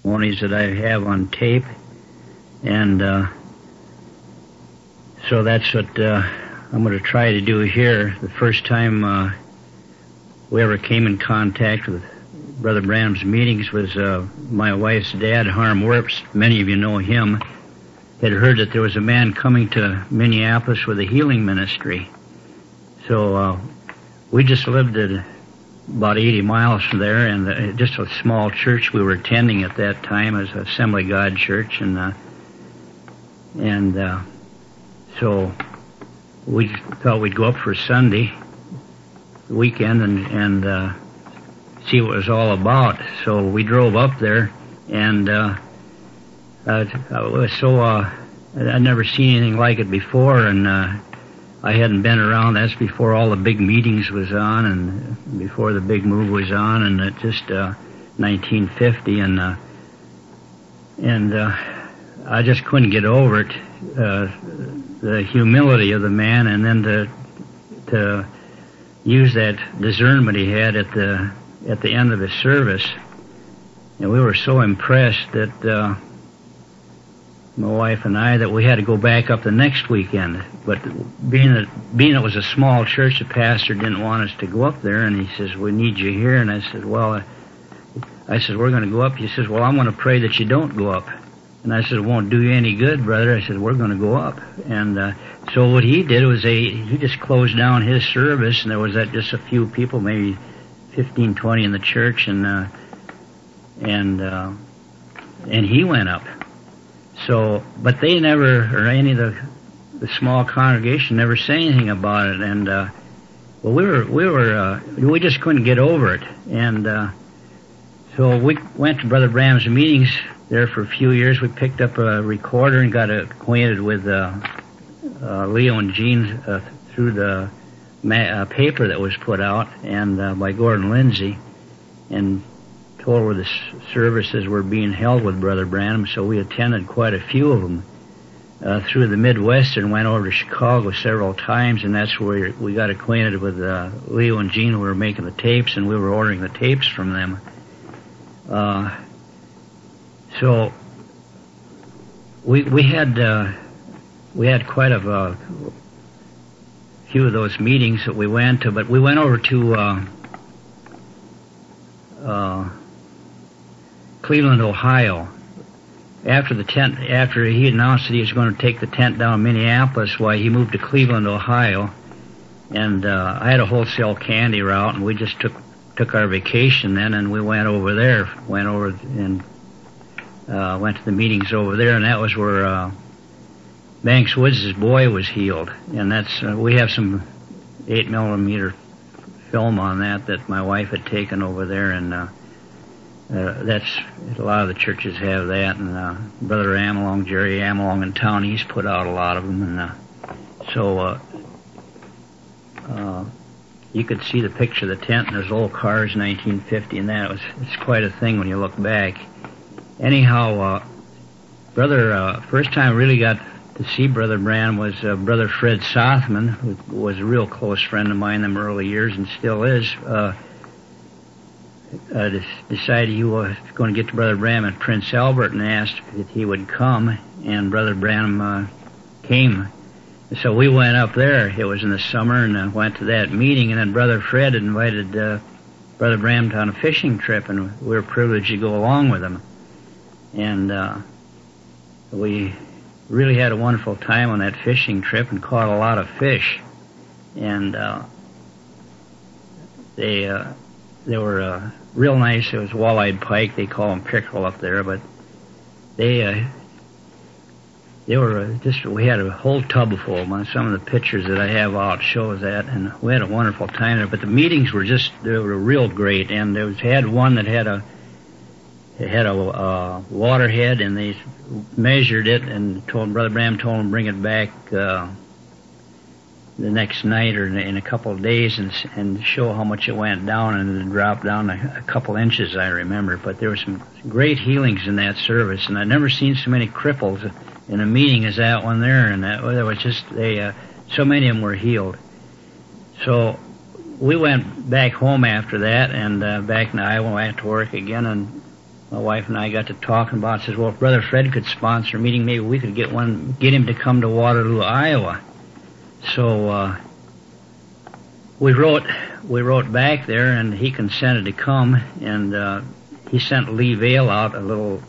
testimonies that I have on tape, and uh, so that's what uh, I'm going to try to do here. The first time uh, we ever came in contact with Brother Branham's meetings was uh, my wife's dad, Harm Werps. Many of you know him. Had heard that there was a man coming to Minneapolis with a healing ministry. So uh, we just lived at about 80 miles from there, and uh, just a small church we were attending at that time as Assembly God Church, and uh, and uh, so we thought we'd go up for Sunday weekend and and uh, see what it was all about. So we drove up there, and uh, uh, it was so uh, I'd never seen anything like it before, and uh, I hadn't been around. That's before all the big meetings was on, and before the big move was on, and it just uh, 1950, and uh, and uh, I just couldn't get over it. Uh, the humility of the man, and then to to use that discernment he had at the at the end of his service, and we were so impressed that. Uh, my wife and I that we had to go back up the next weekend. But being that being it was a small church, the pastor didn't want us to go up there, and he says, "We need you here." And I said, "Well," I said, "We're going to go up." He says, "Well, I'm going to pray that you don't go up." And I said, "It won't do you any good, brother." I said, "We're going to go up." And uh, so what he did was a he just closed down his service, and there was that just a few people, maybe fifteen, twenty in the church, and uh, and uh, and he went up. So, but they never, or any of the the small congregation, never say anything about it. And uh, well, we were we were uh, we just couldn't get over it. And uh, so we went to Brother Branham's meetings there for a few years. We picked up a recorder and got acquainted with uh, uh, Leo and Jean uh, through the ma- uh, paper that was put out and uh, by Gordon Lindsay. And where the services were being held with Brother Branham, so we attended quite a few of them uh, through the Midwest and went over to Chicago several times, and that's where we got acquainted with uh, Leo and Jean who were making the tapes, and we were ordering the tapes from them. Uh, so we we had uh, we had quite a uh, few of those meetings that we went to, but we went over to. Uh, uh, Cleveland, Ohio. After the tent, after he announced that he was going to take the tent down in Minneapolis, why he moved to Cleveland, Ohio, and uh, I had a wholesale candy route, and we just took took our vacation then, and we went over there, went over and uh, went to the meetings over there, and that was where uh, Banks Woods' boy was healed, and that's uh, we have some eight millimeter film on that that my wife had taken over there, and uh, uh, that's a lot of the churches have that, and uh, Brother Amelong, Jerry Amelong in town, he's put out a lot of them, and uh, so uh, uh, you could see the picture of the tent and those old cars, 1950, and that it was it's quite a thing when you look back. Anyhow, uh, Brother, uh, first time I really got to see Brother Branham was uh, Brother Fred Sothmann, who was a real close friend of mine in them early years and still is. Uh, uh, decided he was going to get to Brother Branham at Prince Albert and asked if he would come, and Brother Branham uh, came. So we went up there. It was in the summer, and uh, went to that meeting. And then Brother Fred invited uh, Brother Branham on a fishing trip, and we were privileged to go along with him. And uh, we really had a wonderful time on that fishing trip and caught a lot of fish. And uh, they uh, they were uh, real nice. It was walleyed pike. They call them pickerel up there, but they uh, they were uh, just. We had a whole tub full of them. Some of the pictures that I have out shows that, and we had a wonderful time there. But the meetings were just they were real great, and there was had one that had a it had a uh, waterhead, and they measured it and told Brother Branham told them bring it back. Uh, the next night or in a couple of days and and show how much it went down and it dropped down a, a couple inches I remember but there were some great healings in that service and I've never seen so many cripples in a meeting as that one there and that there was just they uh, so many of them were healed so we went back home after that and uh, back in Iowa went to work again and my wife and I got to talking about. Says, well, if Brother Fred could sponsor a meeting, maybe we could get one, get him to come to Waterloo, Iowa. So uh, we wrote, we wrote back there, and he consented to come, and uh, he sent Lee Vayle out a little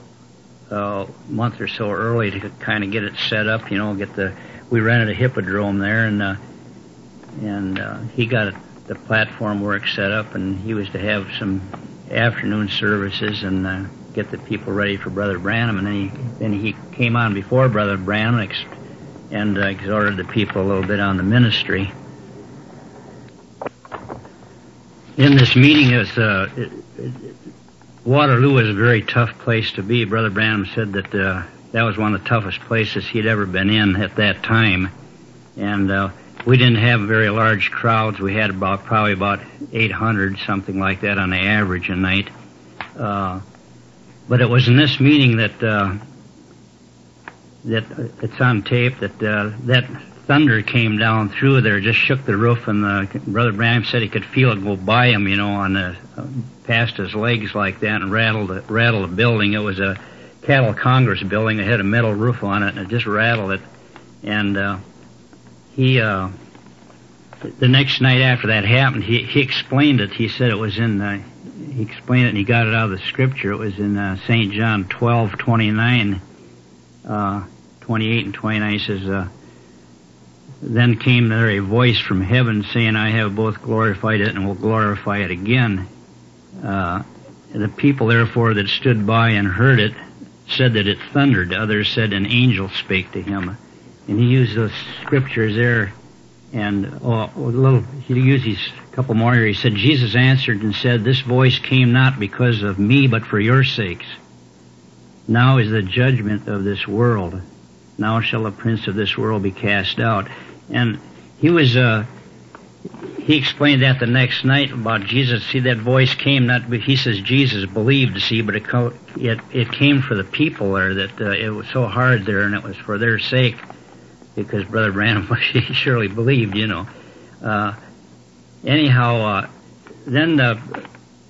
uh, month or so early to kind of get it set up. You know, get the we rented a hippodrome there, and uh, and uh, he got the platform work set up, and he was to have some afternoon services and uh, get the people ready for Brother Branham, and then he then he came on before Brother Branham and, ex- and uh, exhorted the people a little bit on the ministry. In this meeting, it was, uh, it, it, Waterloo was a very tough place to be. Brother Branham said that uh, that was one of the toughest places he'd ever been in at that time, and uh, we didn't have very large crowds. We had about probably about 800, something like that, on the average a night. Uh, but it was in this meeting that uh, that uh, it's on tape that uh, that thunder came down through there, just shook the roof, and the, Brother Branham said he could feel it go by him, you know, on the uh, past his legs like that, and rattled rattled the building. It was a cattle congress building. It had a metal roof on it, and it just rattled it. And uh, he, uh, the next night after that happened, he he explained it. He said it was in. He explained it, and he got it out of the scripture. It was in uh, Saint John twelve twenty nine, uh, twenty eight and twenty nine. He says. Uh, then came there a voice from heaven saying, I have both glorified it and will glorify it again. Uh, the people, therefore, that stood by and heard it said that it thundered. Others said an angel spake to him. And he used those scriptures there. And oh, a little, he used these couple more here. He said, Jesus answered and said, This voice came not because of me, but for your sakes. Now is the judgment of this world. Now shall the prince of this world be cast out. And he was, uh, he explained that the next night about Jesus. See, that voice came not, he says Jesus believed, see, but it, it, it came for the people there that uh, it was so hard there and it was for their sake because Brother Branham he surely believed, you know. Uh, anyhow, uh, then uh,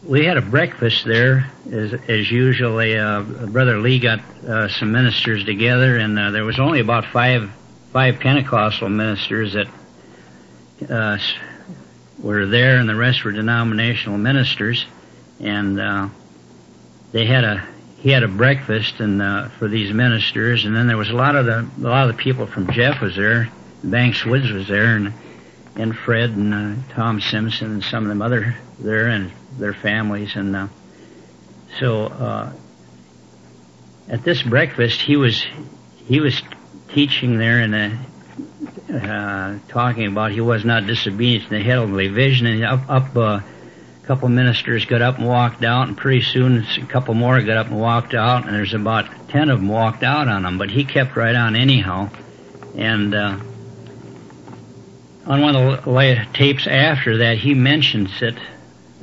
we had a breakfast there as, as usually. Uh, Brother Lee got uh, some ministers together and uh, there was only about five five Pentecostal ministers that uh, were there, and the rest were denominational ministers. And uh, they had a he had a breakfast and uh, for these ministers, and then there was a lot of the a lot of the people from Jeff was there. Banks Woods was there, and and Fred and uh, Tom Simpson and some of them other there and their families, and uh, so uh, at this breakfast he was he was teaching there and uh, uh, talking about he was not disobedient to the heavenly vision, and up, up uh, a couple ministers got up and walked out, and pretty soon a couple more got up and walked out, and there's about ten of them walked out on him, but he kept right on anyhow, and uh, on one of the tapes after that, he mentions it.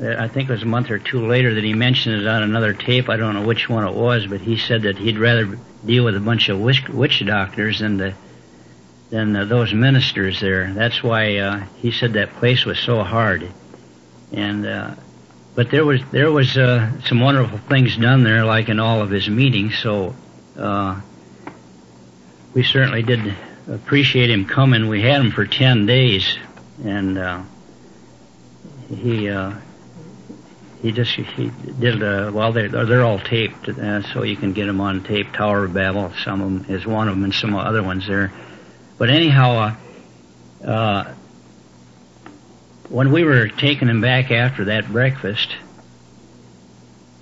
Uh, I think it was a month or two later that he mentioned it on another tape. I don't know which one it was, but he said that he'd rather deal with a bunch of witch, witch doctors than the than uh, those ministers there. That's why uh, he said that place was so hard. And uh, but there was there was uh, some wonderful things done there, like in all of his meetings. So uh, we certainly did appreciate him coming. We had him for ten days, and uh, he uh, he just he did uh, well they're they're all taped uh, so you can get them on tape. Tower of babel some of them is one of them and some other ones there. But anyhow uh, uh, when we were taking him back after that breakfast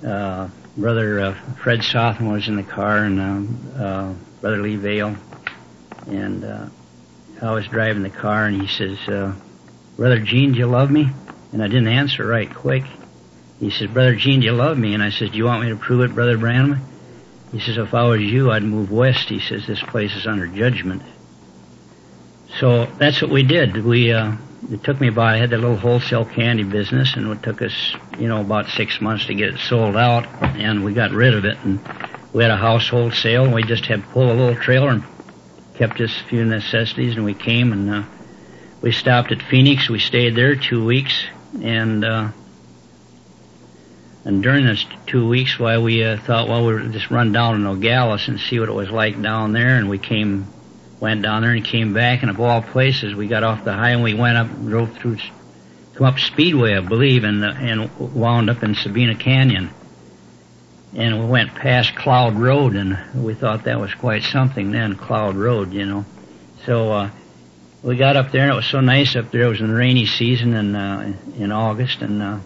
uh, brother uh, fred sothmann was in the car and um, uh, brother lee vayle and uh, i was driving the car and he says uh, brother gene do you love me? And i didn't answer right quick he says, Brother Gene, do you love me? And I says, Do you want me to prove it, Brother Branham? He says, If I was you, I'd move west. He says, This place is under judgment. So that's what we did. We, uh, it took me by, I had that little wholesale candy business and it took us, you know, about six months to get it sold out and we got rid of it and we had a household sale and we just had to pull a little trailer and kept just a few necessities and we came and, uh, we stopped at Phoenix. We stayed there two weeks and, uh, And during this two weeks, while we uh, thought, well, we'll just run down to Nogales and see what it was like down there, and we came, went down there and came back, and of all places, we got off the highway and we went up, and drove through, come up Speedway, I believe, and uh, and wound up in Sabino Canyon. And we went past Cloud Road, and we thought that was quite something then, Cloud Road, you know. So uh, we got up there, and it was so nice up there. It was in the rainy season in uh, in August, and uh,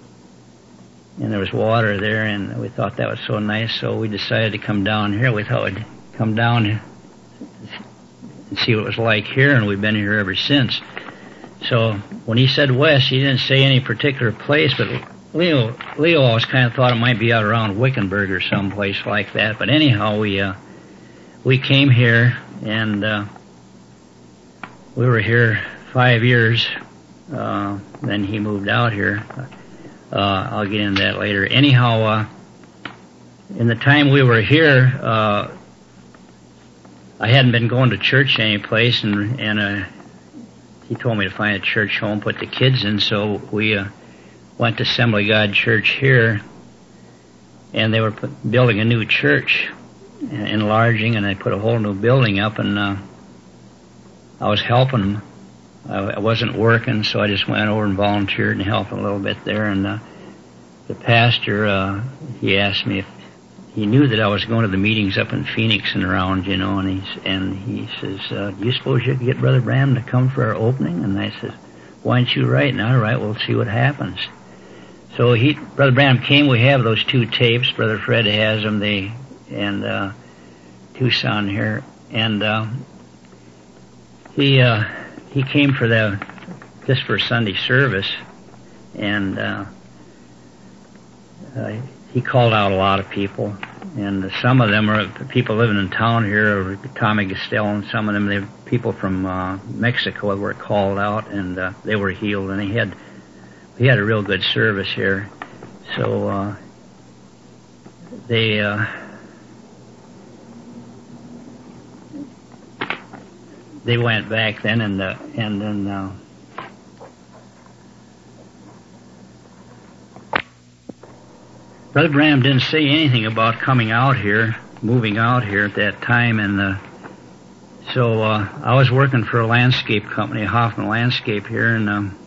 and there was water there, and we thought that was so nice. So we decided to come down here. We thought we'd come down and see what it was like here, and we've been here ever since. So when he said west, he didn't say any particular place, but Leo Leo always kind of thought it might be out around Wickenburg or someplace like that. But anyhow, we uh, we came here and uh, we were here five years. Uh, then he moved out here. Uh, I'll get into that later. Anyhow, uh, in the time we were here, uh, I hadn't been going to church any place, and and uh, he told me to find a church home, put the kids in. So we uh, went to Assembly God Church here, and they were put, building a new church, enlarging, and they put a whole new building up, and uh, I was helping them I, wasn't working, so I just went over and volunteered and helped a little bit there. And uh, the pastor, uh, he asked me if he knew that I was going to the meetings up in Phoenix and around, you know, and he and he says, uh, "Do you suppose you could get Brother Branham to come for our opening?" And I said, "Why don't you write?" And all right, we'll see what happens. So he, Brother Branham came. We have those two tapes. Brother Fred has them. They and uh, Tucson here, and uh, he. Uh, he came for the just for Sunday service, and uh, uh, he called out a lot of people, and some of them are people living in town here, Tommy Gastel, and some of them they people from uh, Mexico were called out, and uh, they were healed, and he had he had a real good service here, so uh, they. Uh, they went back then and uh, and then uh, Brother Branham didn't say anything about coming out here, moving out here at that time, and uh, so uh, I was working for a landscape company, Hoffman Landscape here, and um,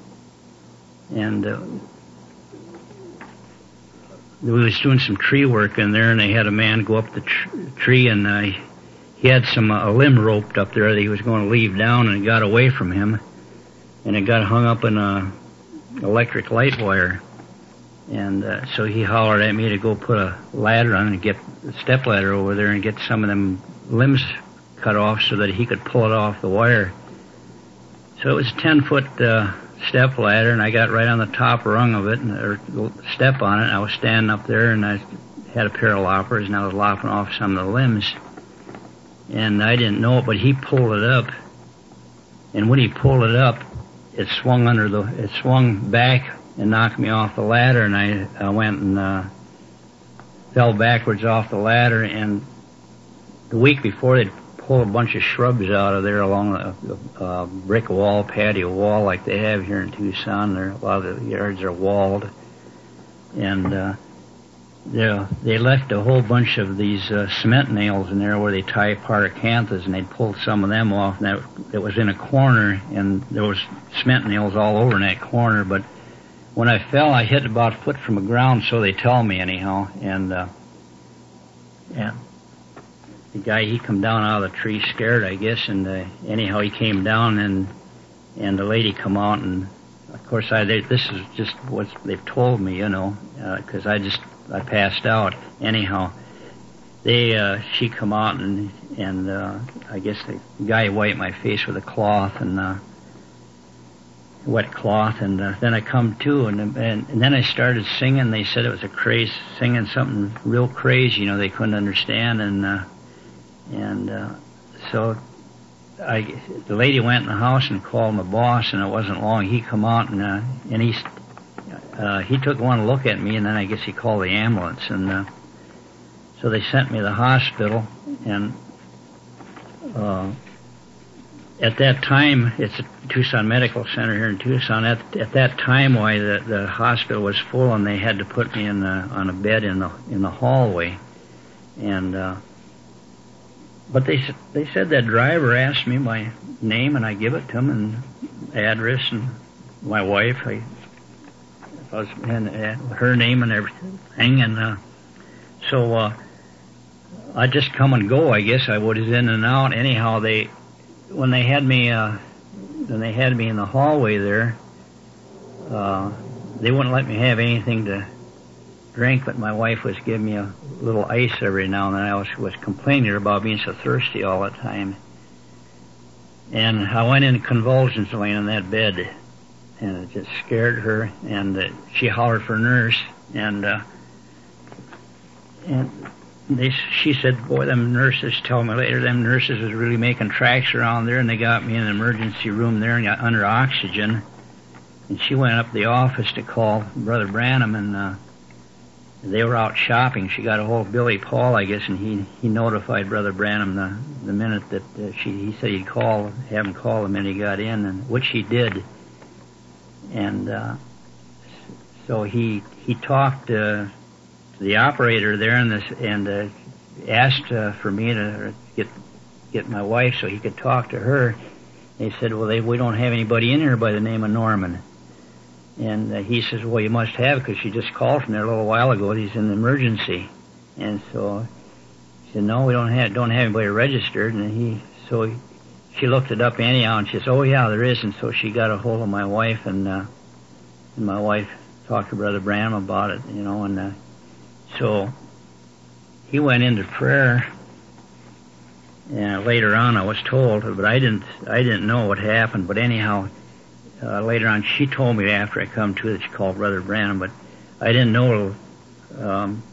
and uh, we was doing some tree work in there, and they had a man go up the tr- tree and. Uh, he had some uh, a limb roped up there that he was going to leave down, and it got away from him, and it got hung up in a electric light wire. And uh, so he hollered at me to go put a ladder on and get a step ladder over there and get some of them limbs cut off so that he could pull it off the wire. So it was a ten foot uh, step ladder, and I got right on the top rung of it, and, or step on it. And I was standing up there, and I had a pair of loppers, and I was lopping off some of the limbs and I didn't know it, but he pulled it up. And when he pulled it up, it swung under the, it swung back and knocked me off the ladder, and I, I went and uh, fell backwards off the ladder. And the week before, they'd pull a bunch of shrubs out of there along the uh, brick wall, patio wall, like they have here in Tucson. There, a lot of the yards are walled, and uh, yeah, they left a whole bunch of these uh, cement nails in there where they tie acanthus, and they'd pulled some of them off. And that it was in a corner, and there was cement nails all over in that corner. But when I fell, I hit about a foot from the ground, so they tell me anyhow. And uh, yeah, the guy he come down out of the tree scared, I guess. And uh, anyhow, he came down, and and the lady come out, and of course, I they, this is just what they've told me, you know, because uh, I just I passed out. Anyhow, they uh, she come out and and uh, I guess the guy wiped my face with a cloth and uh, wet cloth, and uh, then I come to and, and and then I started singing. They said it was a craze, singing something real crazy. You know, they couldn't understand, and uh, and uh, so I the lady went in the house and called my boss, and it wasn't long. He come out and uh, and he uh, he took one look at me, and then I guess he called the ambulance, and uh, so they sent me to the hospital, and uh, at that time, it's a Tucson Medical Center here in Tucson. At, at that time, why the, the hospital was full, and they had to put me in the, on a bed in the in the hallway, and uh, but they they said that driver asked me my name, and I give it to him and address and my wife, I, was and uh, her name and everything, and uh, so uh, I just come and go. I guess I was in and out. Anyhow, they when they had me uh, when they had me in the hallway there, uh, they wouldn't let me have anything to drink, but my wife was giving me a little ice every now and then. I was was complaining about being so thirsty all the time, and I went in convulsions laying in that bed, and it just scared her, and uh, she hollered for nurse, and uh, and they, she said, boy, them nurses tell me later, them nurses was really making tracks around there, and they got me in an emergency room there and got under oxygen. And she went up the office to call Brother Branham, and uh, they were out shopping. She got a hold of Billy Paul, I guess, and he he notified Brother Branham the the minute that uh, she he said he'd call, have him call the minute he got in, and which he did. And uh, so he he talked. Uh, the operator there and this and uh, asked uh, for me to get get my wife so he could talk to her. They said, "Well, they, we don't have anybody in here by the name of Norman." And uh, he says, "Well, you must have because she just called from there a little while ago. He's in emergency." And so he said, "No, we don't have don't have anybody registered." And he so she looked it up anyhow, and she says, "Oh yeah, there is." And so she got a hold of my wife, and uh, and my wife talked to Brother Branham about it, you know, and uh, so he went into prayer. And later on, I was told, but I didn't. I didn't know what happened. But anyhow, uh, later on, she told me after I come to that she called Brother Branham. But I didn't know. Um,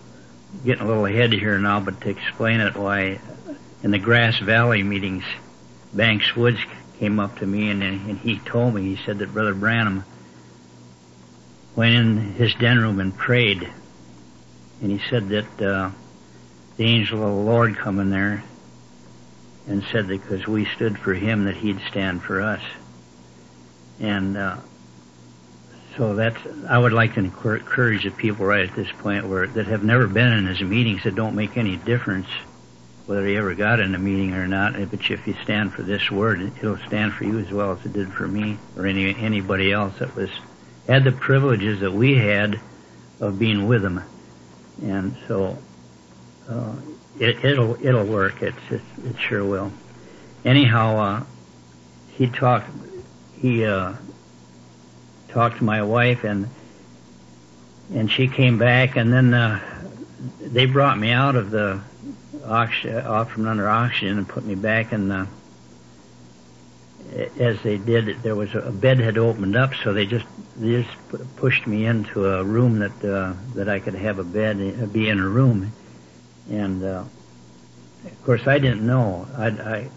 getting a little ahead here now, but to explain it, why in the Grass Valley meetings, Banks Woods came up to me and, and he told me. He said that Brother Branham went in his den room and prayed and he said that uh, the angel of the Lord come in there and said that because we stood for him that he'd stand for us. And uh, so that's I would like to encourage the people right at this point where that have never been in his meetings that don't make any difference whether he ever got in a meeting or not. But if you stand for this word, it'll stand for you as well as it did for me or any anybody else that was had the privileges that we had of being with him and so uh, it, it'll it'll work. It's, it it sure will. Anyhow, uh, he talked he uh, talked to my wife and and she came back and then uh, they brought me out of the oxygen, off from under oxygen and put me back in the as they did, there was a bed had opened up, so they just they just pushed me into a room that uh, that I could have a bed, uh, be in a room, and uh, of course I didn't know. I, I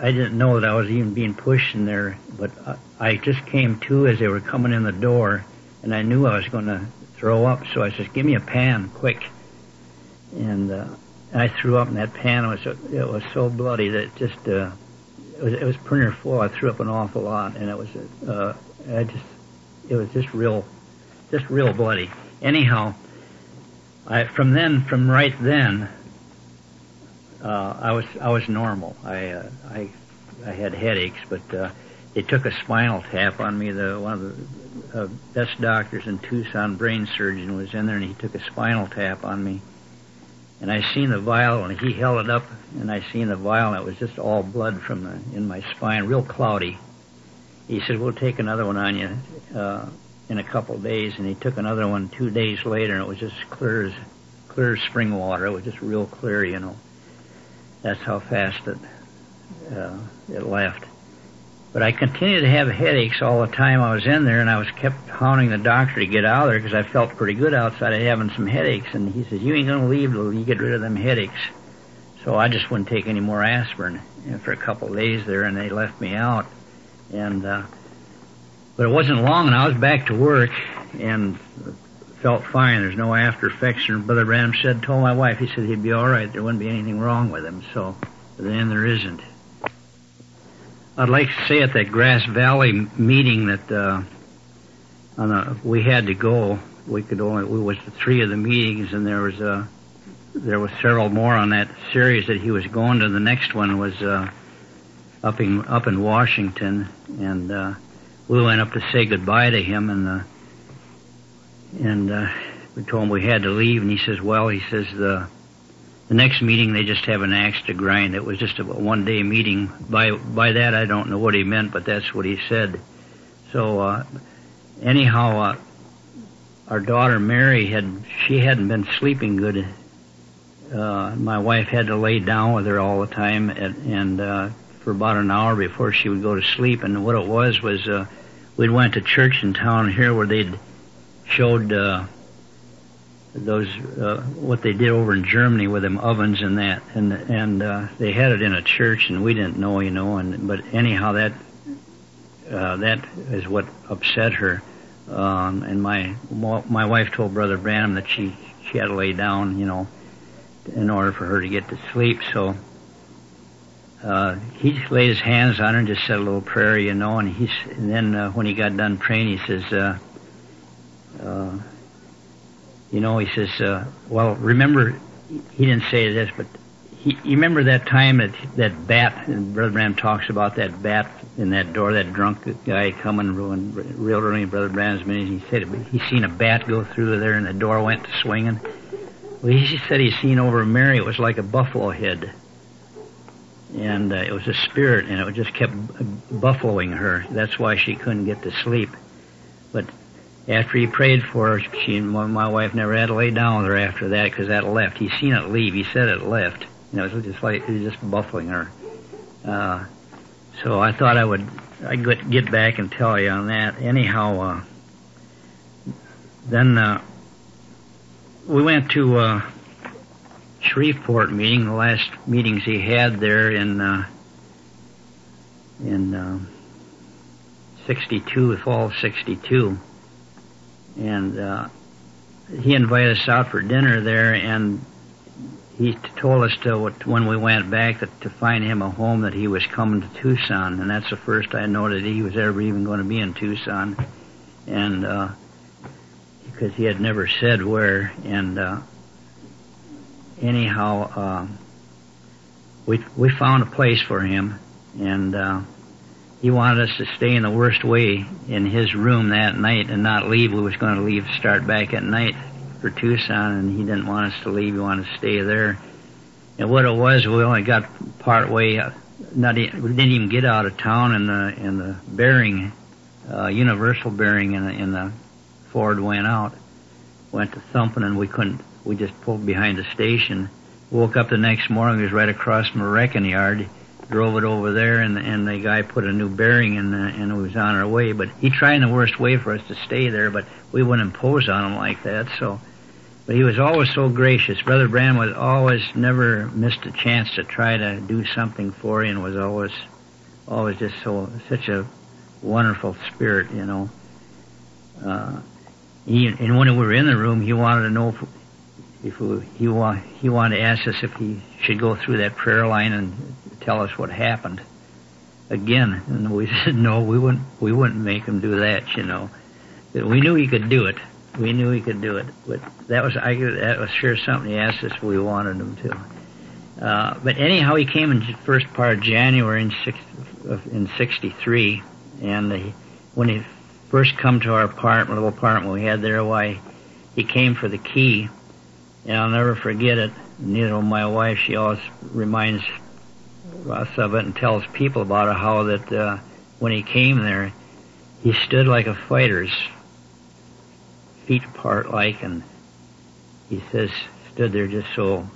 I didn't know that I was even being pushed in there, but I, I just came to as they were coming in the door, and I knew I was going to throw up. So I said, "Give me a pan, quick!" And uh, I threw up in that pan. It was it was so bloody that it just uh, it was, it was pretty full. I threw up an awful lot, and it was, uh, I just, it was just real, just real bloody. Anyhow, I, from then, from right then, uh, I was, I was normal. I, uh, I, I had headaches, but, uh, they took a spinal tap on me. The, one of the uh, best doctors in Tucson, brain surgeon, was in there, and he took a spinal tap on me and I seen the vial, and he held it up, and I seen the vial, and it was just all blood from the in my spine, real cloudy. He said, "We'll take another one on you uh, in a couple of days," and he took another one two days later, and it was just clear as clear as spring water. It was just real clear, you know. That's how fast it uh, it left. But I continued to have headaches all the time I was in there, and I was kept hounding the doctor to get out of there because I felt pretty good outside of having some headaches. And he says, "You ain't gonna leave till you get rid of them headaches." So I just wouldn't take any more aspirin for a couple of days there, and they left me out. And uh, but it wasn't long, and I was back to work and felt fine. There's no after effects. And Brother Branham said, told my wife, he said he'd be all right. There wouldn't be anything wrong with him. So then there isn't. I'd like to say at that Grass Valley meeting that uh, a, we had to go. We could only we was three of the meetings, and there was uh, there was several more on that series that he was going to. The next one was uh, up in up in Washington, and uh, we went up to say goodbye to him, and uh, and uh, we told him we had to leave, and he says, "Well," he says the the next meeting they just have an axe to grind. It was just a one day meeting. By by that I don't know what he meant, but that's what he said. So uh, anyhow, uh, our daughter Mary had she hadn't been sleeping good. Uh, my wife had to lay down with her all the time, and, and uh, for about an hour before she would go to sleep. And what it was was uh, we went to church in town here where they'd showed uh, those uh, what they did over in Germany with them ovens and that, and and uh, they had it in a church, and we didn't know, you know. And but anyhow, that uh, that is what upset her. Um, and my my wife told Brother Branham that she she had to lay down, you know, in order for her to get to sleep. So uh, he laid his hands on her and just said a little prayer, you know. And he's and then uh, when he got done praying, he says, uh, uh, you know, he says, uh, well, remember, he didn't say this, but he, you remember that time that that bat, and Brother Branham talks about that bat in that door, that drunk guy coming ruin, real in Brother Branham's meeting. He said he seen a bat go through there, and the door went swinging. Well, he said he seen over Mary. It was like a buffalo head, and uh, it was a spirit, and it just kept buffaloing her. That's why she couldn't get to sleep. But after he prayed for her, she and my wife never had to lay down with her after that because that left. He seen it leave. He said it left. You know, it was just like it was just buffling her. Uh, so I thought I would I would get back and tell you on that. Anyhow, uh, then uh, we went to uh, Shreveport meeting, the last meetings he had there in uh, in uh, '62, fall of '62, and uh, he invited us out for dinner there, and he told us to when we went back that, to find him a home that he was coming to Tucson, and that's the first I know that he was ever even going to be in Tucson, and uh, because he had never said where. And uh, anyhow, uh, we we found a place for him, and uh, he wanted us to stay in the worst way in his room that night and not leave. We was going to leave, start back at night for Tucson, and he didn't want us to leave. He wanted to stay there. And what it was, we only got part way. Uh, not we didn't even get out of town, and the in the bearing, uh, universal bearing in the, in the Ford went out. Went to thumping, and we couldn't. We just pulled behind the station. Woke up the next morning. Was right across from a wrecking yard drove it over there, and and the guy put a new bearing in, the, and it was on our way. But he tried the worst way for us to stay there, but we wouldn't impose on him like that. So but he was always so gracious. Brother Branham was always never missed a chance to try to do something for you, and was always, always just so such a wonderful spirit, you know. Uh, he, and when we were in the room, he wanted to know if, if we, he wa- he wanted to ask us if he should go through that prayer line and tell us what happened again, and we said no, we wouldn't we wouldn't make him do that, you know. But We knew he could do it we knew he could do it, but that was I that was sure something he asked us we wanted him to. Uh, but anyhow, he came in the first part of January in six, in '63, and he, when he first come to our apartment, little apartment we had there, why he came for the key, and I'll never forget it. Neither will my wife. She always reminds us of it and tells people about. How that uh, when he came there, he stood like a fighter's feet apart like, and he says, stood there just so,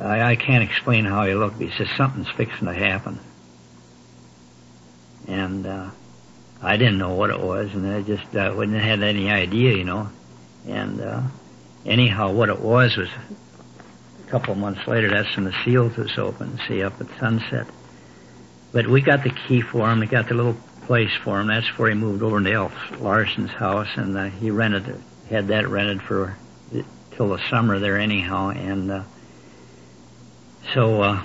I, I can't explain how he looked, but he says, something's fixing to happen. And, uh, I didn't know what it was, and I just, uh, wouldn't have had any idea, you know. And, uh, anyhow, what it was was couple of months later, that's when the seals was open, see, up at sunset. But we got the key for him. We got the little place for him. That's where he moved over to Elf Larson's house, and uh, he rented it, had that rented for till the summer there anyhow. And uh, so uh,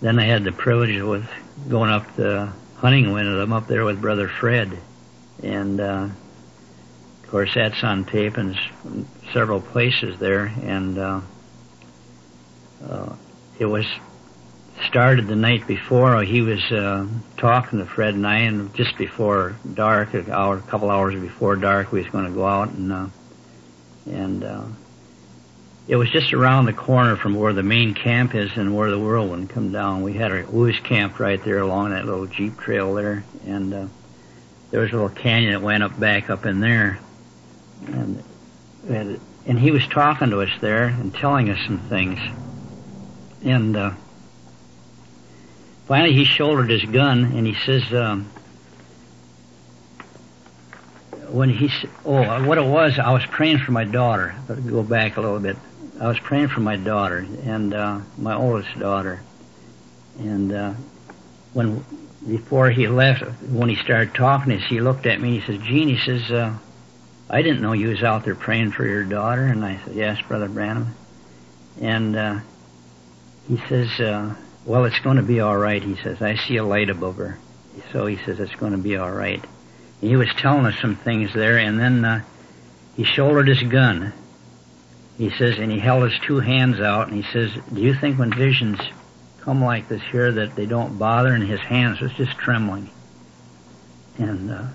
then I had the privilege of going up the hunting with them up there with Brother Fred. And, uh, of course, that's on tape in several places there. And, uh, uh, it was started the night before. He was uh, talking to Fred and I, and just before dark, an hour, a couple hours before dark, we was going to go out and uh, and uh, it was just around the corner from where the main camp is and where the whirlwind come down. We had our we was camped right there along that little jeep trail there, and uh, there was a little canyon that went up back up in there, and and, and he was talking to us there and telling us some things, and. Uh, Finally, he shouldered his gun and he says, um, when he, oh, what it was, I was praying for my daughter. But go back a little bit. I was praying for my daughter and uh, my oldest daughter. And uh, when before he left, when he started talking he looked at me. and He says, "Gene," he says, uh, "I didn't know you was out there praying for your daughter." And I said, "Yes, Brother Branham." And uh, he says, uh, well, it's going to be all right, he says. I see a light above her. So he says, it's going to be all right. And he was telling us some things there, and then uh, he shouldered his gun. He says, and he held his two hands out, and he says, do you think when visions come like this here that they don't bother? And his hands was just trembling. And uh,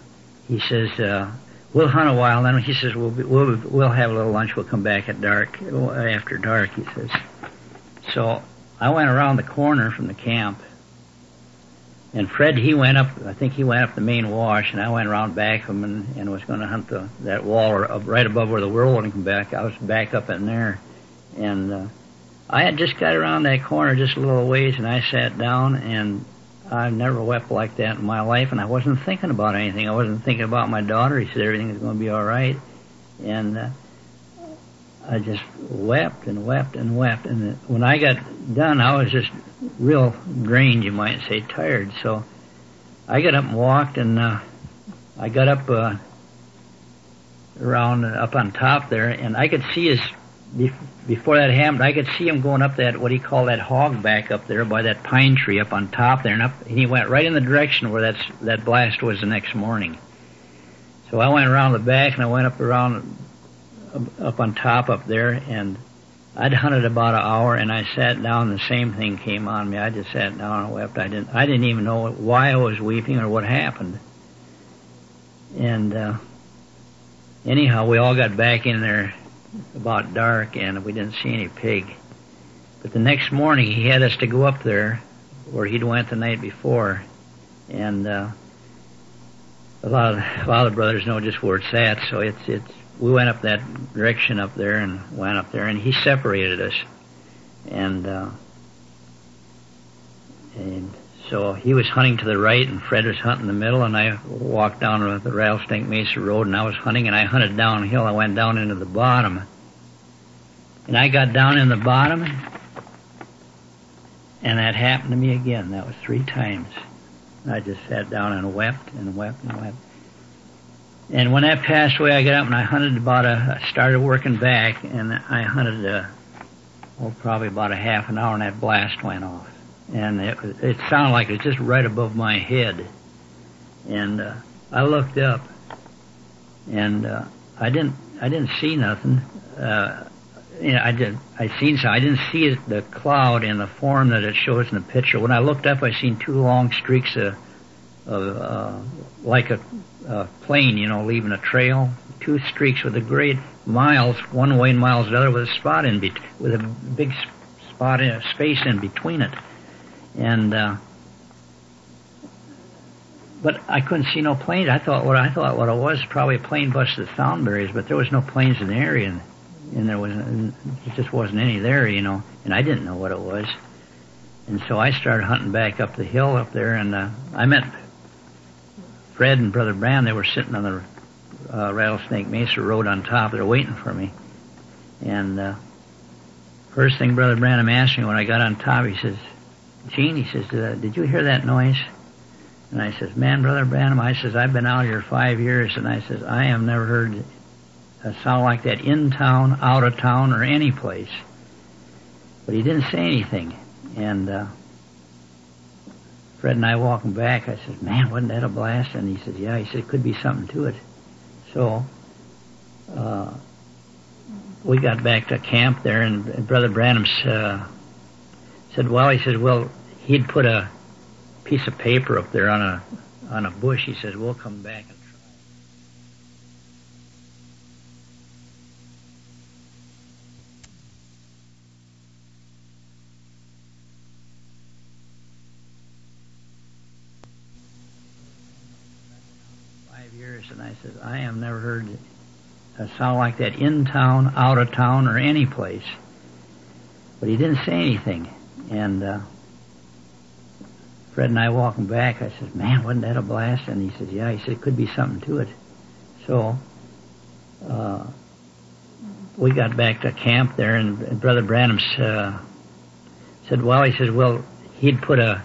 he says, uh, we'll hunt a while, then he says, we'll, be, we'll, we'll have a little lunch, we'll come back at dark, after dark, he says. So I went around the corner from the camp, and Fred he went up. I think he went up the main wash, and I went around back of him and, and was going to hunt the that wall or up right above where the whirlwind come back. I was back up in there, and uh, I had just got around that corner just a little ways, and I sat down, and I've never wept like that in my life, and I wasn't thinking about anything. I wasn't thinking about my daughter. He said everything is going to be all right, and. Uh, I just wept and wept and wept. And when I got done, I was just real drained, you might say, tired. So I got up and walked, and uh, I got up uh, around up on top there, and I could see his. Before that happened, I could see him going up that what do you call that hog back up there by that pine tree up on top there, and up. And he went right in the direction where that's that blast was the next morning. So I went around the back, and I went up around up on top up there, and I'd hunted about an hour, and I sat down. The same thing came on me. I just sat down and wept. I didn't. I didn't even know why I was weeping or what happened. And uh, anyhow, we all got back in there about dark, and we didn't see any pig. But the next morning, he had us to go up there where he'd went the night before, and uh, a lot of a lot of the brothers know just where it's at. So it's it's we went up that direction up there and went up there, and he separated us, and uh, and so he was hunting to the right, and Fred was hunting in the middle, and I walked down the Rattlesnake Mesa Road, and I was hunting, and I hunted downhill. I went down into the bottom, and I got down in the bottom, and that happened to me again. That was three times. I just sat down and wept and wept and wept. And when that passed away, I got up and I hunted about a, I started working back and I hunted, uh, oh, probably about a half an hour and that blast went off. And it, it sounded like it was just right above my head. And, uh, I looked up and, uh, I didn't, I didn't see nothing. Uh, you know, I did, I seen so I didn't see the cloud in the form that it shows in the picture. When I looked up, I seen two long streaks of, of, uh, like a uh, plane, you know, leaving a trail. Two streaks with a great miles one way and miles the other with a spot in bet- with a big spot in space in between it, and uh, but I couldn't see no planes. I thought what I thought what it was probably a plane busted sound barriers, but there was no planes in the area, and, and there was and it just wasn't any there, you know, and I didn't know what it was. And so I started hunting back up the hill up there, and uh, I met Fred and Brother Brown, they were sitting on the uh, Rattlesnake Mesa Road on top. They're waiting for me. And uh, first thing Brother Branham asked me when I got on top, he says, Gene, he says, did you hear that noise? And I says, man, Brother Branham, I says, I've been out here five years, and I says, I have never heard a sound like that in town, out of town, or any place. But he didn't say anything. And uh, Fred and I walking back, I said, man, wasn't that a blast? And he said, yeah. He said, it could be something to it. So, uh, we got back to camp there and, and Brother Branham uh, said, well, he said, well, he'd put a piece of paper up there on a, on a bush. He says, we'll come back and I said, I have never heard a sound like that in town, out of town, or any place. But he didn't say anything. And uh, Fred and I walking back, I said, man, wasn't that a blast? And he said, yeah. He said, it could be something to it. So uh, we got back to camp there, and, and Brother Branham uh, said, well, he said, well, he'd put a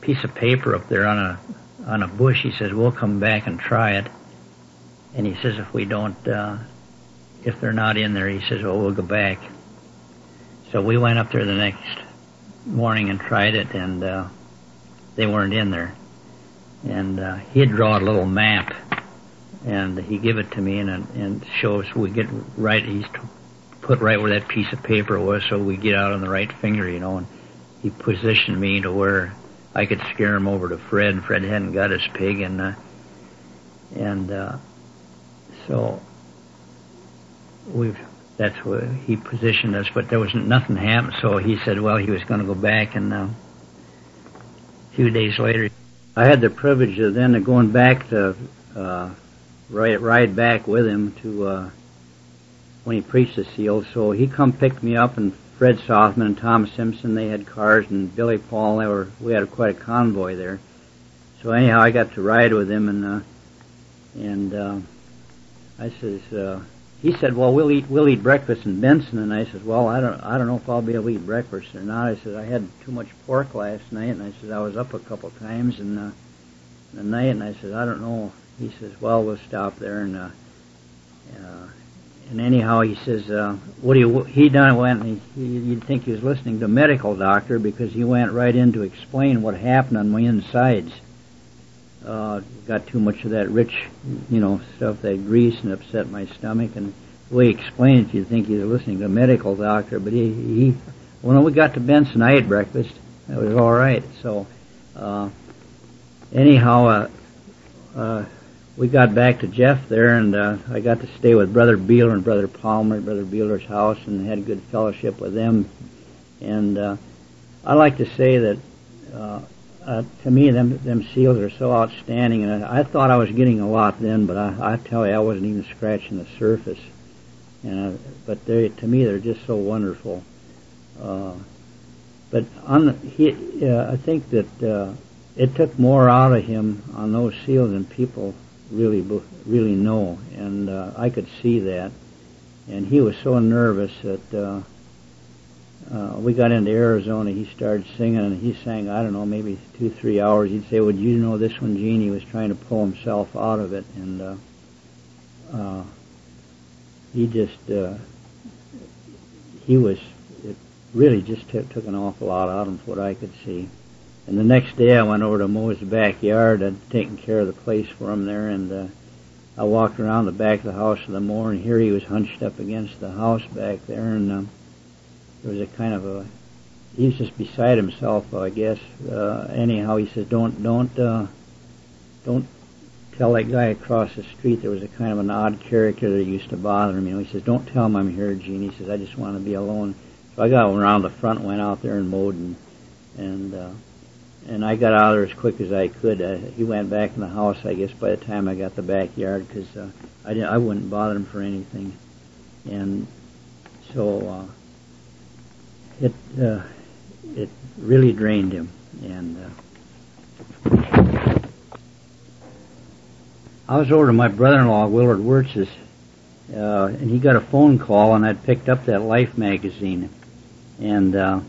piece of paper up there on a on a bush. He says, we'll come back and try it. And he says, if we don't, uh, if they're not in there, he says, well, we'll go back. So we went up there the next morning and tried it, and uh, they weren't in there. And uh, he'd draw a little map, and he give it to me, and and show us we get right. He's put right where that piece of paper was, so we get out on the right finger, you know. And he positioned me to where I could scare him over to Fred. Fred hadn't got his pig, and uh, and uh, so we've that's where he positioned us. But there was nothing happened, so he said, well, he was going to go back, and uh, a few days later, I had the privilege of then going back to uh, ride ride back with him to uh, when he preached the seal. So he come pick me up and Fred Sothmann and Tom Simpson, they had cars, and Billy Paul, they were, we had quite a convoy there. So anyhow, I got to ride with him, and uh, and uh, I says, uh, he said, well, we'll eat we'll eat breakfast in Benson, and I said, well, I don't I don't know if I'll be able to eat breakfast or not. I said I had too much pork last night, and I said I was up a couple times and uh, the night, and I said I don't know. He says, well, we'll stop there, and uh, uh, and anyhow, he says, uh, what do you, he done went, and he, you'd think he was listening to a medical doctor because he went right in to explain what happened on my insides. Uh, got too much of that rich, you know, stuff, that grease, and upset my stomach. And the way he explained it, you'd think he was listening to a medical doctor. But he, he when we got to Benson, I ate breakfast. It was all right. So, uh, anyhow, uh, uh, we got back to Jeff there, and uh, I got to stay with Brother Beeler and Brother Palmer at Brother Beeler's house, and had good fellowship with them. And uh, I like to say that uh, uh, to me, them them seals are so outstanding, and I, I thought I was getting a lot then, but I, I tell you, I wasn't even scratching the surface. And uh, but they, to me, they're just so wonderful. Uh, but on the, he, uh, I think that uh, it took more out of him on those seals than people really really know, and uh, I could see that. And he was so nervous that uh, uh, we got into Arizona. He started singing, and he sang I don't know maybe two three hours. He'd say, "Would you know this one, Gene?" He was trying to pull himself out of it, and uh, uh, he just uh, he was it really just t- took an awful lot out of him, what I could see. And the next day I went over to Mo's backyard. I'd taken care of the place for him there, and uh, I walked around the back of the house of the Moore, and here he was hunched up against the house back there, and um, there was a kind of a he was just beside himself, I guess. Uh, anyhow, he said, "Don't, don't, uh, don't tell that guy across the street." There was a kind of an odd character that used to bother him. You know, he says, "Don't tell him I'm here, Gene." He says, "I just want to be alone." So I got around the front, went out there and mowed, and and uh, and I got out of there as quick as I could. Uh, he went back in the house, I guess, by the time I got the backyard, because uh, I didn't, I wouldn't bother him for anything, and so uh, it uh, it really drained him, and. Uh, I was over to my brother-in-law, Willard Wirtz's, uh, and he got a phone call, and I'd picked up that Life magazine, and uh,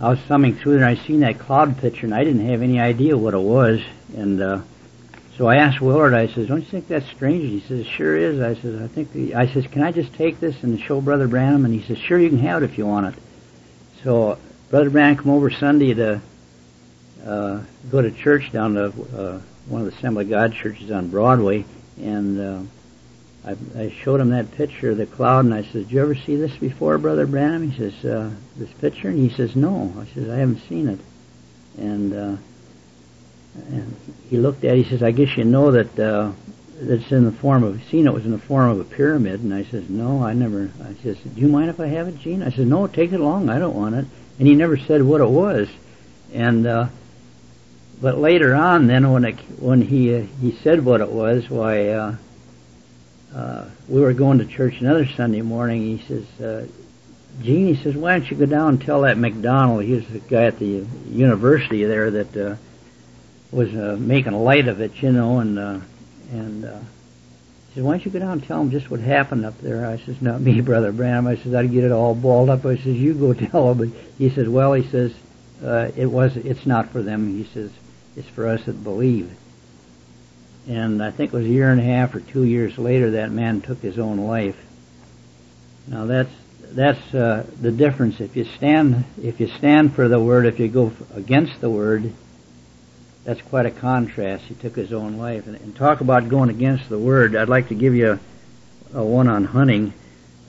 I was thumbing through there and I seen that cloud picture and I didn't have any idea what it was. And, uh, so I asked Willard, I says, don't you think that's strange? He says, sure is. I says, I think the, I says, can I just take this and show Brother Branham? And he says, sure, you can have it if you want it. So Brother Branham come over Sunday to, uh, go to church down to uh, one of the Assembly of God churches on Broadway, and uh, I, I showed him that picture of the cloud, and I said, "Did you ever see this before, Brother Branham?" He says, uh, "This picture," and he says, "No." I says, "I haven't seen it," and uh, and he looked at. it. He says, "I guess you know that." Uh, it's in the form of seen it was in the form of a pyramid and I says no I never I says do you mind if I have it Gene I said no take it along I don't want it and he never said what it was and uh but later on, then when it, when he uh, he said what it was, why uh, uh, we were going to church another Sunday morning. He says, uh, Gene, he says, why don't you go down and tell that McDonald? He was the guy at the university there that uh, was uh, making light of it, you know, and uh, and uh, he says, why don't you go down and tell them just what happened up there? I says, not me, brother Branham. I says, I'd get it all balled up. I says, you go tell them." But he says, well, he says, uh, it was, it's not for them. He says it's for us that believe. And I think it was a year and a half or two years later that man took his own life. Now that's that's uh, the difference. If you stand if you stand for the word, if you go against the word, that's quite a contrast. He took his own life. And, and talk about going against the word. I'd like to give you a, a one on hunting.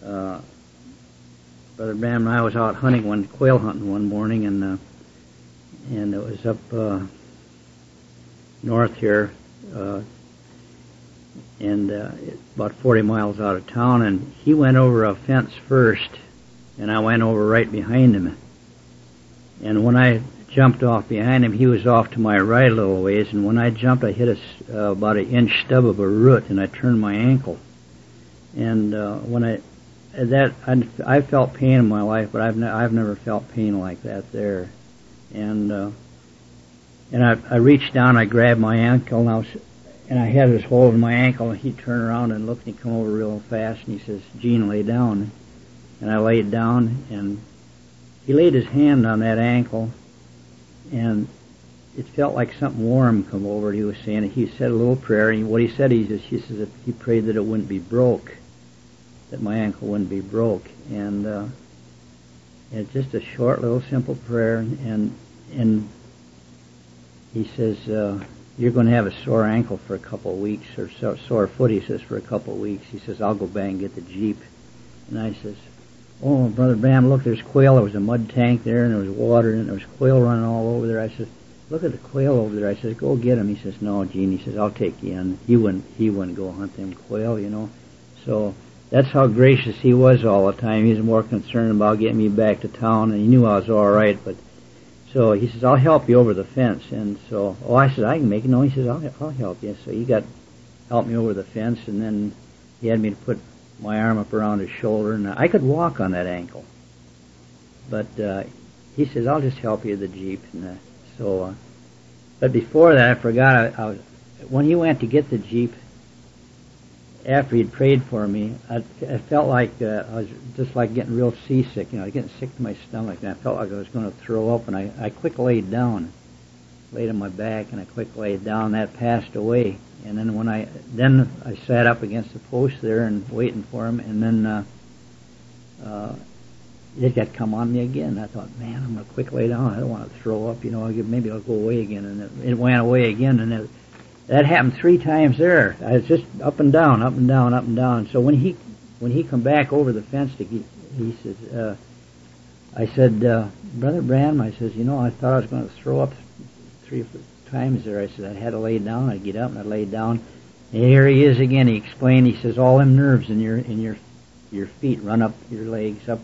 Uh, Brother Bram and I was out hunting one quail hunting one morning, and uh, and it was up. Uh, north here, uh, and uh, about 40 miles out of town. And he went over a fence first, and I went over right behind him. And when I jumped off behind him, he was off to my right a little ways. And when I jumped, I hit a, uh, about an inch stub of a root, and I turned my ankle. And uh, when I that I, I felt pain in my life, but I've ne- I've never felt pain like that there. And uh, and I, I reached down, I grabbed my ankle, and I was, and I had his hold of my ankle, and he turned around and looked, and he come over real fast, and he says, Gene, lay down. And I laid down, and he laid his hand on that ankle, and it felt like something warm come over. He was saying he said a little prayer, and what he said, he says, he says he prayed that it wouldn't be broke, that my ankle wouldn't be broke, and uh, it's just a short, little, simple prayer, and and he says, uh, you're going to have a sore ankle for a couple of weeks, or so, sore foot, he says, for a couple of weeks. He says, I'll go back and get the Jeep. And I says, oh, Brother Bram, look, there's quail. There was a mud tank there, and there was water, and there was quail running all over there. I says, look at the quail over there. I says, go get him. He says, no, Gene. He says, I'll take you in. He wouldn't, he wouldn't go hunt them quail, you know. So that's how gracious he was all the time. He was more concerned about getting me back to town, and he knew I was all right, but so he says, I'll help you over the fence. And so, oh, I said, I can make it. No, he says, I'll, I'll help you. So he got, helped me over the fence and then he had me to put my arm up around his shoulder and I could walk on that ankle. But, uh, he says, I'll just help you the Jeep. And uh, so, uh, but before that, I forgot, I, I was, when he went to get the Jeep, after he'd prayed for me, I, I felt like uh, I was just like getting real seasick, you know, I was getting sick to my stomach, and I felt like I was going to throw up, and I, I quick laid down, laid on my back, and I quick laid down. That passed away, and then when I then I sat up against the post there and waiting for him, and then uh, uh, it got come on me again. I thought, man, I'm to quick lay down. I don't want to throw up, you know. Maybe I'll go away again, and it, it went away again, and it that happened three times there. I was just up and down, up and down, up and down. So when he when he come back over the fence, to, he, he says, uh, I said, uh, Brother Bram, I says, you know, I thought I was going to throw up three times there. I said I had to lay down. I'd get up and I'd lay down. And here he is again. He explained. He says all them nerves in your in your your feet run up your legs up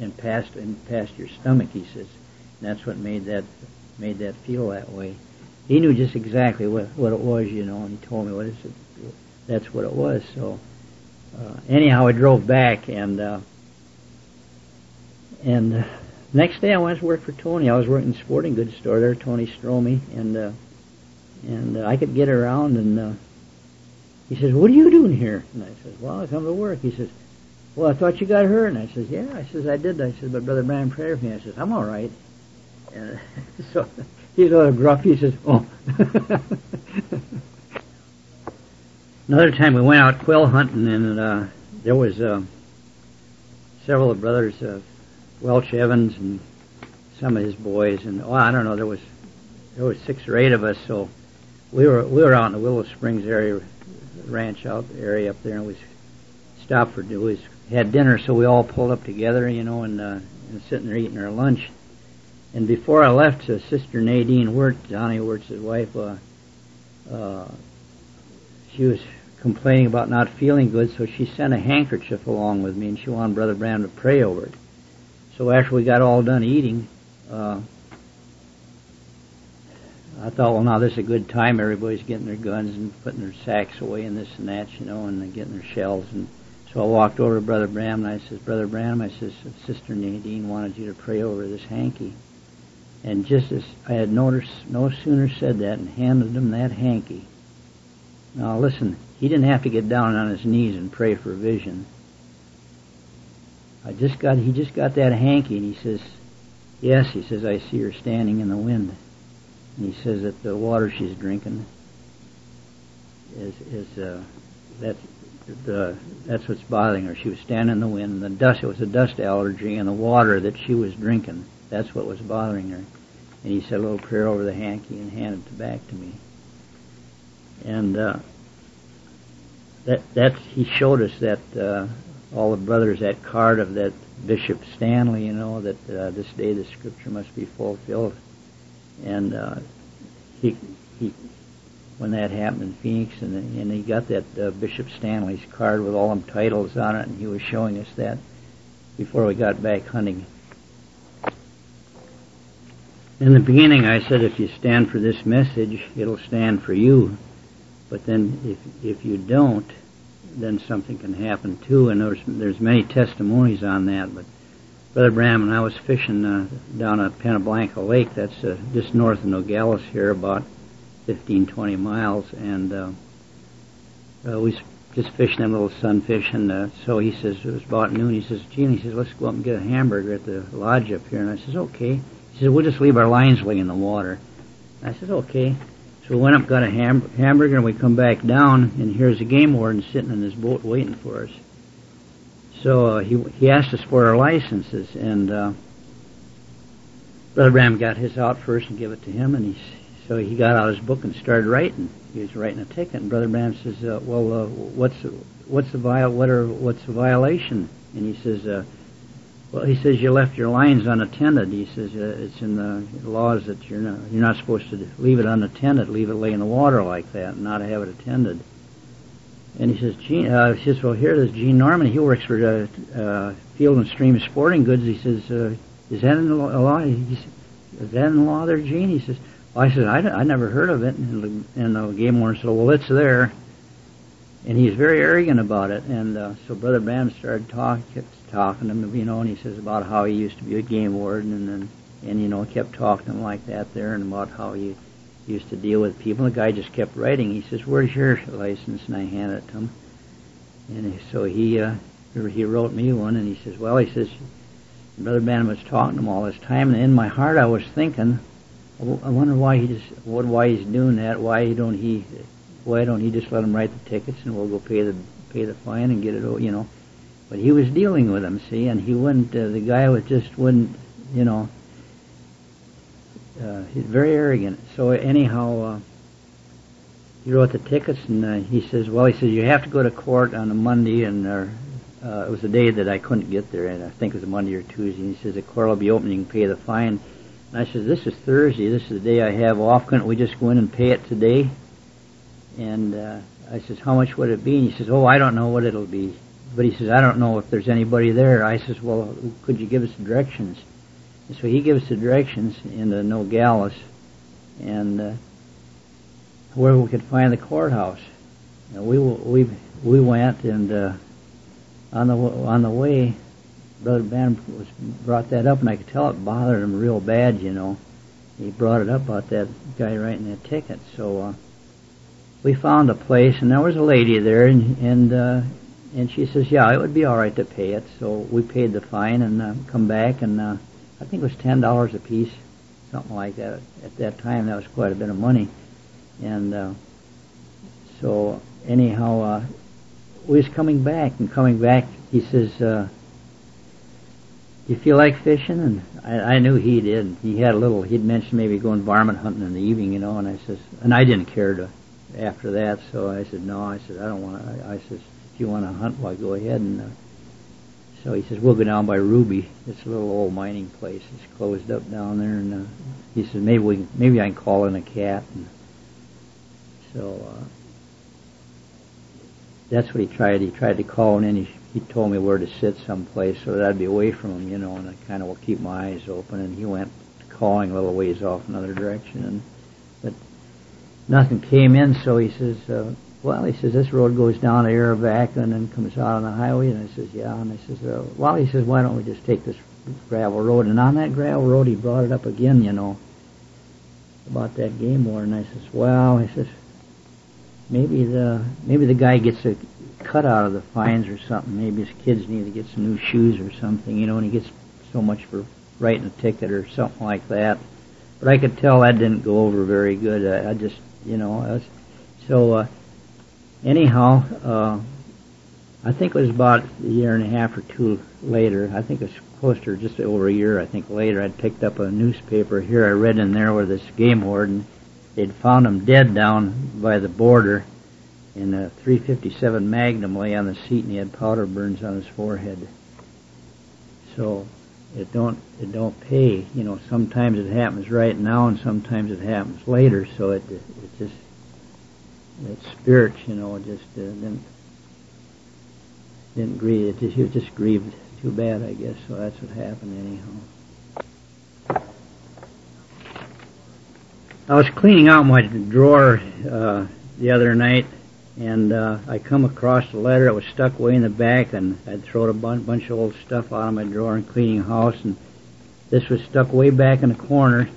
and past and past your stomach. He says and that's what made that made that feel that way he knew just exactly what what it was, you know, and he told me what it. That's what it was. So uh, anyhow, I drove back, and uh, and uh, next day I went to work for Tony. I was working in the sporting goods store there, Tony Stromey, and uh, and uh, I could get around. And uh, he says, "What are you doing here?" And I said, "Well, I come to work." He says, "Well, I thought you got hurt." And I says, "Yeah." I says, "I did." I said, "But Brother Brian prayed for me." I says, "I'm all right." And so He's a little gruff. He says, "Oh." Another time we went out quail hunting, and uh, there was uh, several of brothers, uh, Welch Evans, and some of his boys, and oh, I don't know, there was there was six or eight of us, so we were we were out in the Willow Springs area, ranch out area up there, and we stopped for we had dinner, so we all pulled up together, you know, and uh, and sitting there eating our lunch. And before I left, uh, Sister Nadine Wirt, Johnny Wirt's wife, uh, uh, she was complaining about not feeling good, so she sent a handkerchief along with me, and she wanted Brother Branham to pray over it. So after we got all done eating, uh, I thought, well, now this is a good time. Everybody's getting their guns and putting their sacks away and this and that, you know, and getting their shells. And so I walked over to Brother Branham and I says, Brother Branham, I says, Sister Nadine wanted you to pray over this hanky. And just as I had noticed, no sooner said that and handed him that hanky. Now listen, he didn't have to get down on his knees and pray for vision. I just got, he just got that hanky and he says, yes, he says, I see her standing in the wind. And he says that the water she's drinking is, is, uh, that's, the, that's what's bothering her. She was standing in the wind and the dust, it was a dust allergy and the water that she was drinking. That's what was bothering her. And he said a little prayer over the hanky and handed it back to me. And, uh, that, that, he showed us that, uh, all the brothers at Cardiff that Bishop Stanley, you know, that uh, this day the scripture must be fulfilled. And uh, he he when that happened in Phoenix, and and he got that uh, Bishop Stanley's card with all them titles on it, and he was showing us that before we got back hunting. In the beginning, I said, if you stand for this message, it'll stand for you. But then, if if you don't, then something can happen too. And there's there's many testimonies on that. But Brother Branham and I was fishing uh, down at Pena Blanca Lake. That's uh, just north of Nogales here, about 15, 20 miles, and uh, uh, we was just fishing them little sunfish. And uh, so he says it was about noon. He says, "Gene," he says, "Let's go up and get a hamburger at the lodge up here." And I says, "Okay." He says, "We'll just leave our lines laying in the water." I said, "Okay." So we went up, got a ham- hamburger, and we come back down, and here's a game warden sitting in his boat waiting for us. So uh, he he asked us for our licenses, and uh, Brother Branham got his out first and gave it to him, and he so he got out his book and started writing. He was writing a ticket, and Brother Branham says, uh, "Well, uh, what's what's the viol what are what's the violation?" And he says, uh, well, he says you left your lines unattended. He says uh, it's in the laws that you're not you're not supposed to leave it unattended, leave it lay in the water like that, and not have it attended. And he says, Gene, uh, he says, well, here there's Gene Norman. He works for uh, uh, Field and Stream Sporting Goods. He says, uh, is that in the law? He says, is that in the law there, Gene? He says, well, I said, I, I never heard of it. And, and the game warden said, well, it's there. And he's very arrogant about it. And uh, so Brother Branham started talking, talking to him, you know, and he says about how he used to be a game warden, and then, and you know, kept talking to him like that there, and about how he used to deal with people. The guy just kept writing. He says, "Where's your license?" And I handed it to him, and so he uh, he wrote me one, and he says, "Well," he says, Brother Branham was talking to him all this time, and in my heart I was thinking, I wonder why he just what why he's doing that. Why don't he why don't he just let him write the tickets and we'll go pay the pay the fine and get it you know but he was dealing with them, see, and he wouldn't. Uh, the guy was just wouldn't, you know. Uh, he's very arrogant. So anyhow, uh, he wrote the tickets, and uh, he says, "Well, he says you have to go to court on a Monday, and uh, uh, it was a day that I couldn't get there, and I think it was a Monday or Tuesday." And he says the court will be open, you can pay the fine. And I said, "This is Thursday. This is the day I have off. Couldn't we just go in and pay it today?" And uh, I says, "How much would it be?" And he says, "Oh, I don't know what it'll be." But he says, I don't know if there's anybody there. I says, well, could you give us directions? And so he gives the directions into Nogales and uh, where we could find the courthouse. And we we we went and uh, on the on the way, Brother Ben was brought that up, and I could tell it bothered him real bad. You know, he brought it up about that guy writing that ticket. So uh, we found a place, and there was a lady there, and, and uh, and she says, yeah, it would be all right to pay it. So we paid the fine and uh, come back, and uh, I think it was ten dollars a piece, something like that. At that time, that was quite a bit of money. And uh, so anyhow, uh, we was coming back, and coming back, he says, uh, you feel like fishing? And I, I knew he did. He had a little. He'd mentioned maybe going varmint hunting in the evening, you know. And I says, and I didn't care to after that. So I said, no. I said, I don't want to. I, I says, if you want to hunt, why go ahead. And uh, so he says, we'll go down by Ruby. It's a little old mining place. It's closed up down there. And uh, he says, maybe we, maybe I can call in a cat. And so uh, that's what he tried. He tried to call, then he he told me where to sit someplace so that I'd be away from him, you know, and I kind of will keep my eyes open. And he went calling a little ways off another direction, and but nothing came in. So he says, uh, "Well," he says, "this road goes down to Arivaca and then comes out on the highway." And I says, "Yeah." And I says, uh, "Well," he says, "Why don't we just take this gravel road?" And on that gravel road, he brought it up again, you know, about that game war. And I says, "Well," he says, "maybe the maybe the guy gets a cut out of the fines or something. Maybe his kids need to get some new shoes or something, you know, and he gets so much for writing a ticket or something like that. But I could tell that didn't go over very good. I, I just, you know, I was, so uh, anyhow, uh, I think it was about a year and a half or two later. I think it was closer, just over a year. I think later, I'd picked up a newspaper here. I read in there where this game warden, they'd found him dead down by the border and a 357 Magnum lay on the seat, and he had powder burns on his forehead. So it don't it don't pay. You know, sometimes it happens right now, and sometimes it happens later. So it that spirit, you know, just uh, didn't didn't grieve. It just, just grieved too bad, I guess. So that's what happened anyhow. I was cleaning out my drawer uh, the other night and uh, I come across a letter that was stuck way in the back, and I'd thrown a bun- bunch of old stuff out of my drawer and cleaning house, and this was stuck way back in the corner,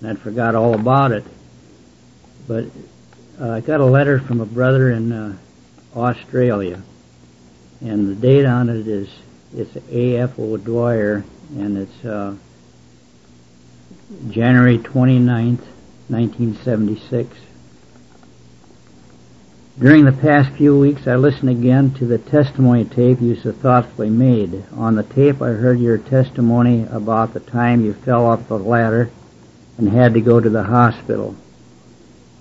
and I'd forgot all about it. But uh, I got a letter from a brother in uh, Australia, and the date on it is it's A.F. O'Dwyer, and it's uh, January 29th, 1976. During the past few weeks, I listened again to the testimony tape you so thoughtfully made. On the tape, I heard your testimony about the time you fell off the ladder and had to go to the hospital,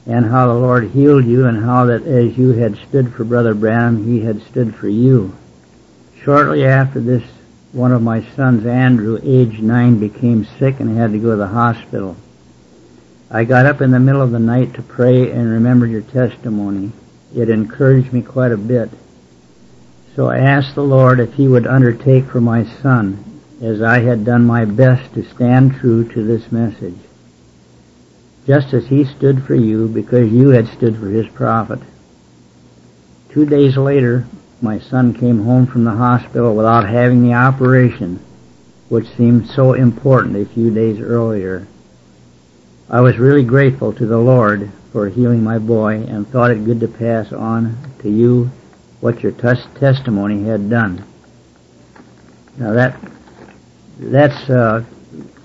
and how the Lord healed you, and how that as you had stood for Brother Branham, he had stood for you. Shortly after this, one of my sons, Andrew, aged nine, became sick and had to go to the hospital. I got up in the middle of the night to pray and remembered your testimony it encouraged me quite a bit. So I asked the Lord if He would undertake for my son, as I had done my best to stand true to this message, just as He stood for you because you had stood for His prophet. Two days later, my son came home from the hospital without having the operation, which seemed so important a few days earlier. I was really grateful to the Lord for healing my boy and thought it good to pass on to you what your tes- testimony had done. Now that that's uh,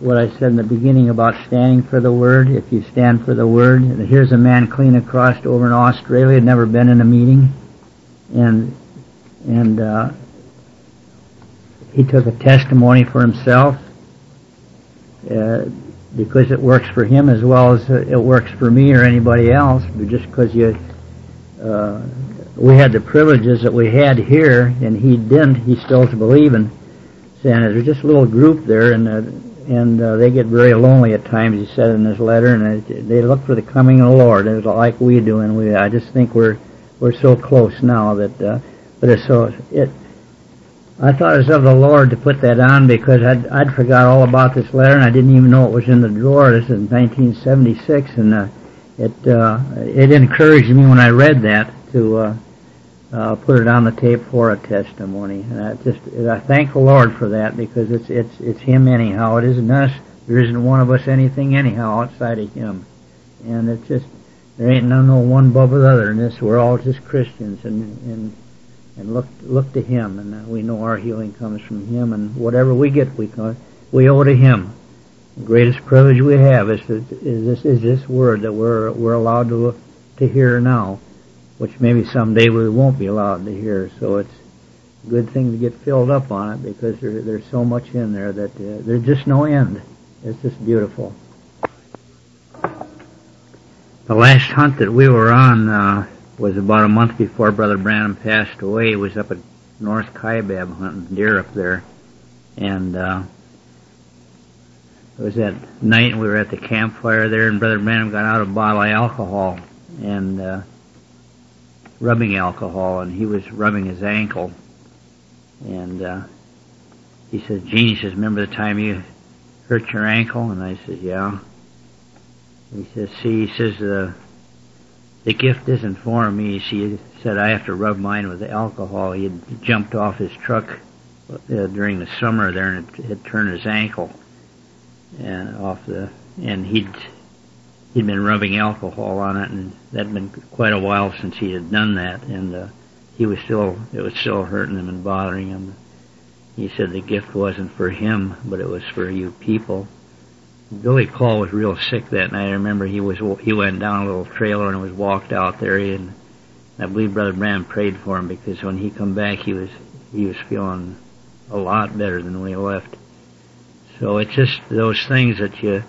what I said in the beginning about standing for the word. If you stand for the word, here's a man clean across over in Australia, never been in a meeting, and and uh, he took a testimony for himself. Uh, because it works for him as well as it works for me or anybody else. But just because you, uh, we had the privileges that we had here, and he didn't, he still's believing. And there's just a little group there, and uh, and uh, they get very lonely at times. He said in his letter, and they look for the coming of the Lord, it's like we do. And we, I just think we're we're so close now that, uh, but it's so it I thought it was of the Lord to put that on because I'd, I'd forgot all about this letter and I didn't even know it was in the drawer. This is 1976 and uh, it uh, it encouraged me when I read that to uh, uh, put it on the tape for a testimony. And I just I thank the Lord for that because it's it's it's Him anyhow. It isn't us. There isn't one of us anything anyhow outside of Him. And it's just there ain't no, no one above the other in this. We're all just Christians and and and look look to Him, and uh, we know our healing comes from Him, and whatever we get, we we owe to Him. The greatest privilege we have is, is this is this word that we're we're allowed to to hear now, which maybe someday we won't be allowed to hear. So it's a good thing to get filled up on it because there, there's so much in there that uh, there's just no end. It's just beautiful. The last hunt that we were on uh, was about a month before Brother Branham passed away. It was up at North Kaibab hunting deer up there, and uh, it was that night and we were at the campfire there, and Brother Branham got out a bottle of alcohol and uh, rubbing alcohol, and he was rubbing his ankle, and uh, he says, "Gene," he says, "Remember the time you hurt your ankle?" And I said, "Yeah." He says, "See," he says, "the the gift isn't for me." She said, "I have to rub mine with alcohol." He had jumped off his truck uh, during the summer there, and it had turned his ankle and off the, and he'd he'd been rubbing alcohol on it, and that'd been quite a while since he had done that, and uh, he was still it was still hurting him and bothering him. He said the gift wasn't for him, but it was for you people. Billy Paul was real sick that night. I remember he was he went down a little trailer and was walked out there, and I believe Brother Branham prayed for him because when he come back, he was he was feeling a lot better than when he left. So it's just those things that you,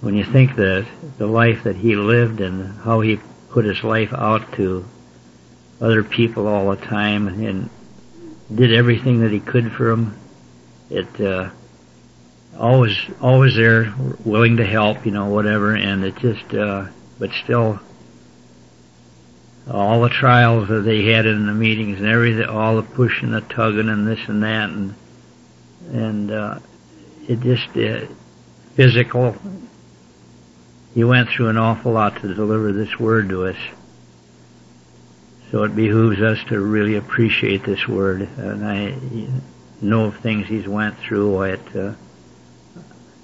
when you think that the life that he lived and how he put his life out to other people all the time and did everything that he could for them, it uh, always always there, willing to help, you know, whatever. And it just, uh, but still, all the trials that they had in the meetings and everything, all the pushing, the tugging, and this and that, and and uh, it just uh, physical. He went through an awful lot to deliver this word to us. So it behooves us to really appreciate this word. And I know of things he's went through. It, uh,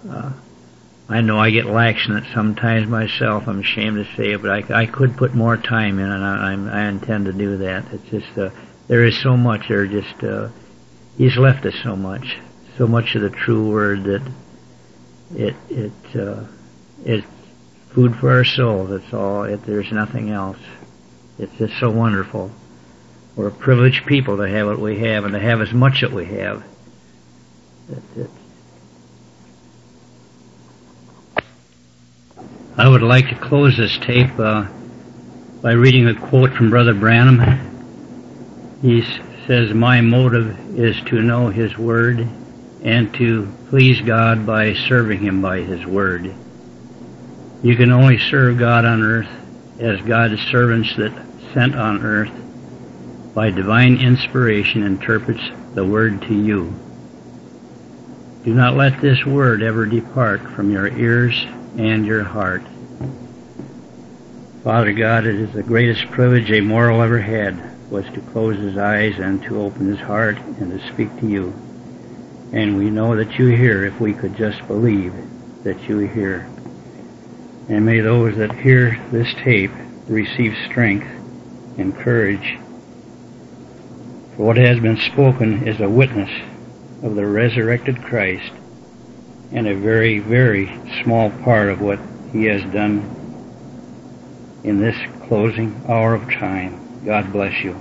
uh, I know I get lax in it sometimes myself. I'm ashamed to say it, but I, I could put more time in, and I, I intend to do that. It's just uh, there is so much. There, just uh, he's left us so much so much of the true word that it it uh, it's food for our soul. That's all. It, there's nothing else. It's just so wonderful. We're a privileged people to have what we have and to have as much that we have. It, it, I would like to close this tape uh, by reading a quote from Brother Branham. He says, "My motive is to know His Word." and to please God by serving Him by His Word. You can only serve God on earth as God's servants that sent on earth by divine inspiration interprets the Word to you. Do not let this Word ever depart from your ears and your heart. Father God, it is the greatest privilege a mortal ever had was to close his eyes and to open his heart and to speak to you. And we know that you hear if we could just believe that you hear. And may those that hear this tape receive strength and courage. For what has been spoken is a witness of the resurrected Christ and a very, very small part of what he has done in this closing hour of time. God bless you.